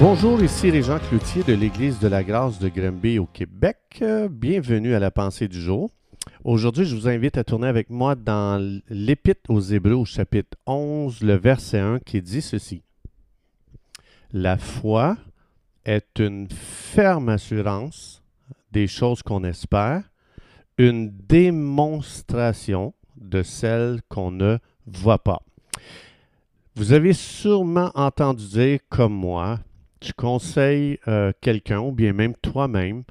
Bonjour, ici Régent Cloutier de l'Église de la Grâce de Granby au Québec. Bienvenue à la pensée du jour. Aujourd'hui, je vous invite à tourner avec moi dans l'Épître aux Hébreux au chapitre 11, le verset 1 qui dit ceci. La foi est une ferme assurance des choses qu'on espère, une démonstration de celles qu'on ne voit pas. Vous avez sûrement entendu dire comme moi, tu conseilles euh, quelqu'un ou bien même toi-même,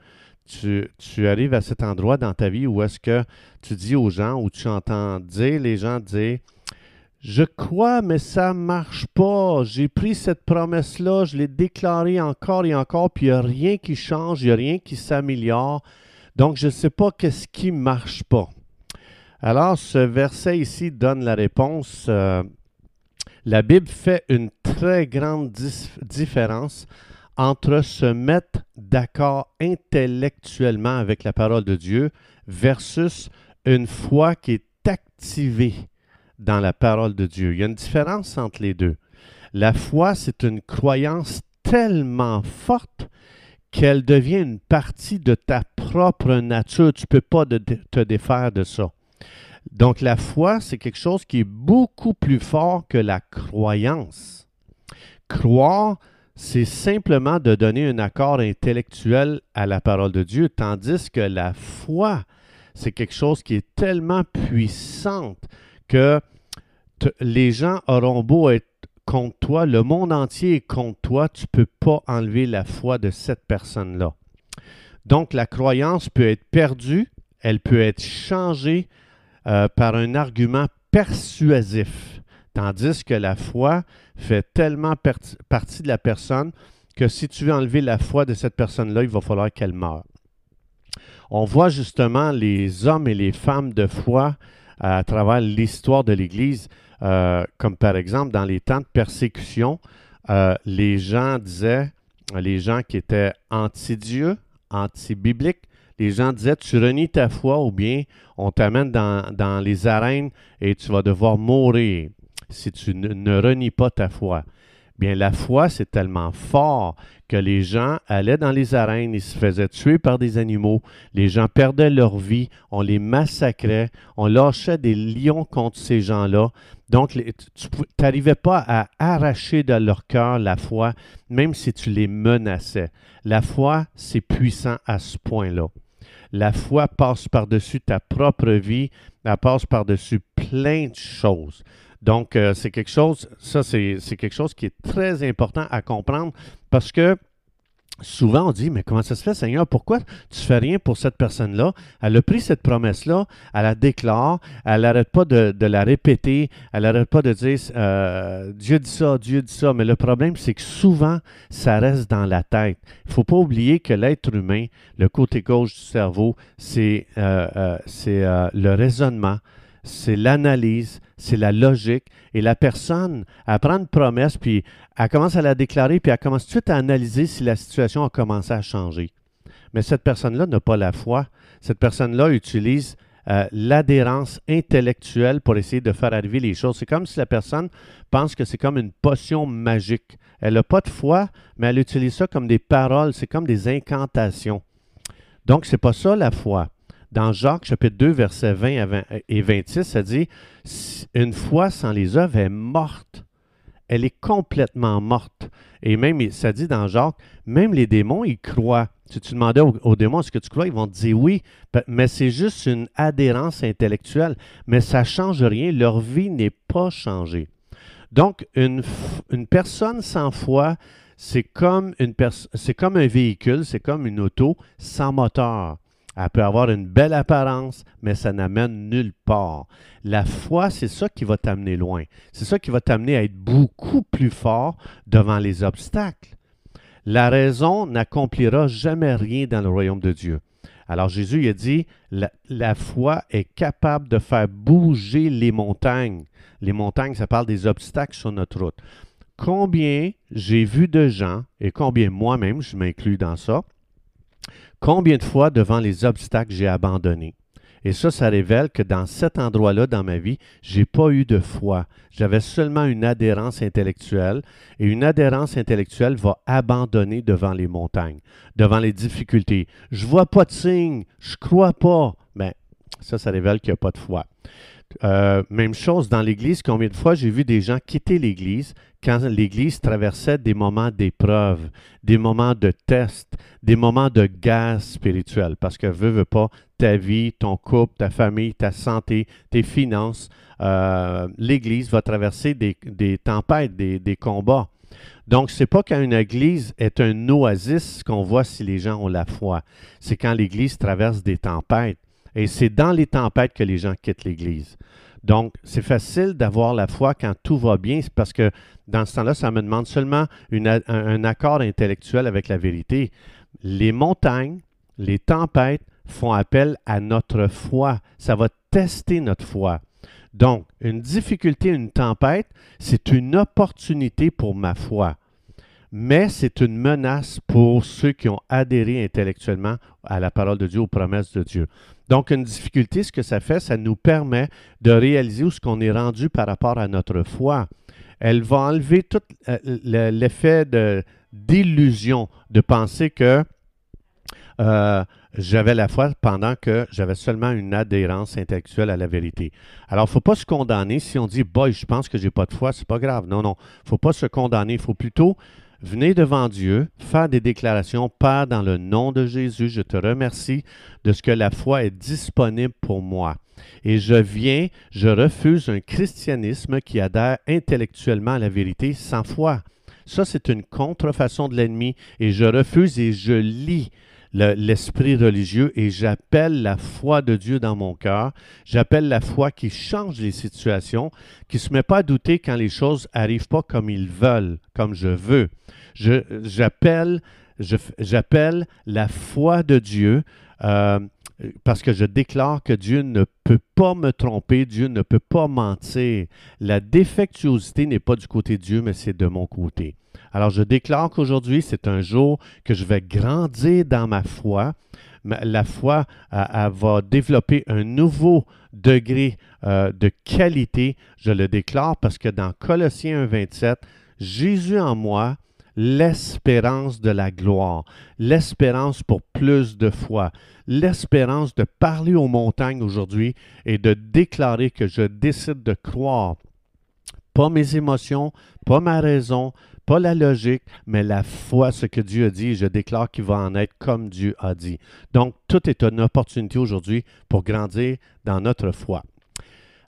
tu, arrives à cet endroit dans ta vie où est-ce que tu dis aux gens, ou tu entends dire les gens dire, je crois, mais ça ne marche pas. J'ai pris cette promesse-là, je l'ai déclarée encore et encore, puis il n'y a rien qui change, il n'y a rien qui s'améliore. Donc, je ne sais pas qu'est-ce qui ne marche pas. Alors, ce verset ici donne la réponse. Euh, la Bible fait une très grande différence entre se mettre d'accord intellectuellement avec la parole de Dieu versus une foi qui est activée dans la parole de Dieu. Il y a une différence entre les deux. La foi, c'est une croyance tellement forte qu'elle devient une partie de ta propre nature. Tu ne peux pas te défaire de ça. Donc la foi, c'est quelque chose qui est beaucoup plus fort que la croyance. Croire, c'est simplement de donner un accord intellectuel à la parole de Dieu, tandis que la foi, c'est quelque chose qui est tellement puissante que les gens auront beau être contre toi, le monde entier est contre toi, tu ne peux pas enlever la foi de cette personne-là. Donc la croyance peut être perdue, elle peut être changée, euh, par un argument persuasif, tandis que la foi fait tellement partie de la personne que si tu veux enlever la foi de cette personne-là, il va falloir qu'elle meure. On voit justement les hommes et les femmes de foi à travers l'histoire de l'Église, euh, comme par exemple dans les temps de persécution, euh, les gens disaient, les gens qui étaient anti-Dieu, anti-bibliques, les gens disaient tu renies ta foi ou bien on t'amène dans, les arènes et tu vas devoir mourir si tu ne, ne renies pas ta foi. Bien, la foi, c'est tellement fort que les gens allaient dans les arènes, ils se faisaient tuer par des animaux, les gens perdaient leur vie, on les massacrait, on lâchait des lions contre ces gens-là. Donc, tu n'arrivais pas à arracher de leur cœur la foi, même si tu les menaçais. La foi, c'est puissant à ce point-là. La foi passe par-dessus ta propre vie, elle passe par-dessus plein de choses. Donc, euh, c'est quelque chose, ça, c'est quelque chose qui est très important à comprendre parce que souvent on dit, mais comment ça se fait, Seigneur, pourquoi tu fais rien pour cette personne-là? Elle a pris cette promesse-là, elle la déclare, elle n'arrête pas de, la répéter, elle n'arrête pas de dire, euh, Dieu dit ça, Dieu dit ça, mais le problème, c'est que souvent, ça reste dans la tête. Il ne faut pas oublier que l'être humain, le côté gauche du cerveau, c'est euh, euh, le raisonnement, c'est l'analyse, c'est la logique. Et la personne, elle prend une promesse, puis elle commence à la déclarer, puis elle commence tout de suite à analyser si la situation a commencé à changer. Mais cette personne-là n'a pas la foi. Cette personne-là utilise euh, l'adhérence intellectuelle pour essayer de faire arriver les choses. C'est comme si la personne pense que c'est comme une potion magique. Elle n'a pas de foi, mais elle utilise ça comme des paroles, c'est comme des incantations. Donc, ce n'est pas ça la foi. Dans Jacques chapitre 2, versets 20 et 26, ça dit Une foi sans les œuvres est morte. Elle est complètement morte. Et même, ça dit dans Jacques, même les démons, ils croient. Si tu demandais aux, démons, est-ce que tu crois? Ils vont te dire oui, mais c'est juste une adhérence intellectuelle. Mais ça ne change rien. Leur vie n'est pas changée. Donc, une, personne sans foi, c'est comme un véhicule, c'est comme une auto sans moteur. Elle peut avoir une belle apparence, mais ça n'amène nulle part. La foi, c'est ça qui va t'amener loin. C'est ça qui va t'amener à être beaucoup plus fort devant les obstacles. La raison n'accomplira jamais rien dans le royaume de Dieu. Alors Jésus il a dit, la, la, foi est capable de faire bouger les montagnes. Les montagnes, ça parle des obstacles sur notre route. Combien j'ai vu de gens, et combien moi-même, je m'inclus dans ça, Combien de fois devant les obstacles j'ai abandonné? Et ça, ça révèle que dans cet endroit-là, dans ma vie, j'ai pas eu de foi. J'avais seulement une adhérence intellectuelle. Et une adhérence intellectuelle va abandonner devant les montagnes, devant les difficultés. Je vois pas de signe, je crois pas. Ça, ça révèle qu'il n'y a pas de foi. Euh, même chose dans l'Église, combien de fois j'ai vu des gens quitter l'Église quand l'Église traversait des moments d'épreuve, des moments de test, des moments de gaz spirituel, parce que veux, veux pas, ta vie, ton couple, ta famille, ta santé, tes finances, euh, l'Église va traverser des, tempêtes, des, des combats. Donc, c'est pas quand une église est un oasis qu'on voit si les gens ont la foi. C'est quand l'église traverse des tempêtes. Et c'est dans les tempêtes que les gens quittent l'Église. Donc, c'est facile d'avoir la foi quand tout va bien, parce que dans ce temps-là, ça me demande seulement un, accord intellectuel avec la vérité. Les montagnes, les tempêtes font appel à notre foi. Ça va tester notre foi. Donc, une difficulté, une tempête, c'est une opportunité pour ma foi mais c'est une menace pour ceux qui ont adhéré intellectuellement à la parole de Dieu, aux promesses de Dieu. Donc, une difficulté, ce que ça fait, ça nous permet de réaliser où ce qu'on est rendu par rapport à notre foi. Elle va enlever tout euh, l'effet d'illusion, de, penser que euh, j'avais la foi pendant que j'avais seulement une adhérence intellectuelle à la vérité. Alors, il ne faut pas se condamner si on dit, boy, je pense que j'ai pas de foi, c'est pas grave. Non, non, il ne faut pas se condamner. Il faut plutôt Venez devant Dieu, faire des déclarations, Père, dans le nom de Jésus, je te remercie de ce que la foi est disponible pour moi. Et je viens, je refuse un christianisme qui adhère intellectuellement à la vérité sans foi. Ça, c'est une contrefaçon de l'ennemi et je refuse et je lis l'esprit religieux et j'appelle la foi de Dieu dans mon cœur. J'appelle la foi qui change les situations, qui ne se met pas à douter quand les choses arrivent pas comme ils veulent, comme je veux. J'appelle j'appelle la foi de Dieu euh, parce que je déclare que Dieu ne peut pas me tromper, Dieu ne peut pas mentir. La défectuosité n'est pas du côté de Dieu, mais c'est de mon côté. Alors je déclare qu'aujourd'hui, c'est un jour que je vais grandir dans ma foi. La foi va développer un nouveau degré euh, de qualité. Je le déclare parce que dans Colossiens 1, 27, Jésus en moi, l'espérance de la gloire, l'espérance pour plus de foi, l'espérance de parler aux montagnes aujourd'hui et de déclarer que je décide de croire pas mes émotions, pas ma raison, pas la logique, mais la foi, ce que Dieu a dit, je déclare qu'il va en être comme Dieu a dit. Donc, tout est une opportunité aujourd'hui pour grandir dans notre foi.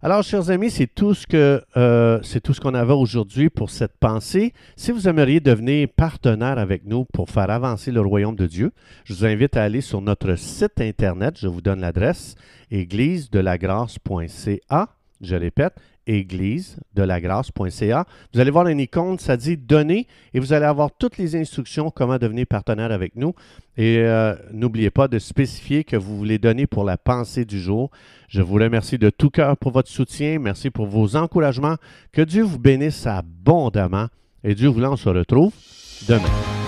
Alors, chers amis, c'est tout ce que euh, c'est tout ce qu'on avait aujourd'hui pour cette pensée. Si vous aimeriez devenir partenaire avec nous pour faire avancer le royaume de Dieu, je vous invite à aller sur notre site internet. Je vous donne l'adresse église-de-la-grâce.ca. Je répète, église de la grâce.ca. Vous allez voir une icône, ça dit donner et vous allez avoir toutes les instructions comment devenir partenaire avec nous. Et euh, n'oubliez pas de spécifier que vous voulez donner pour la pensée du jour. Je vous remercie de tout cœur pour votre soutien. Merci pour vos encouragements. Que Dieu vous bénisse abondamment. Et Dieu voulant, on se retrouve demain.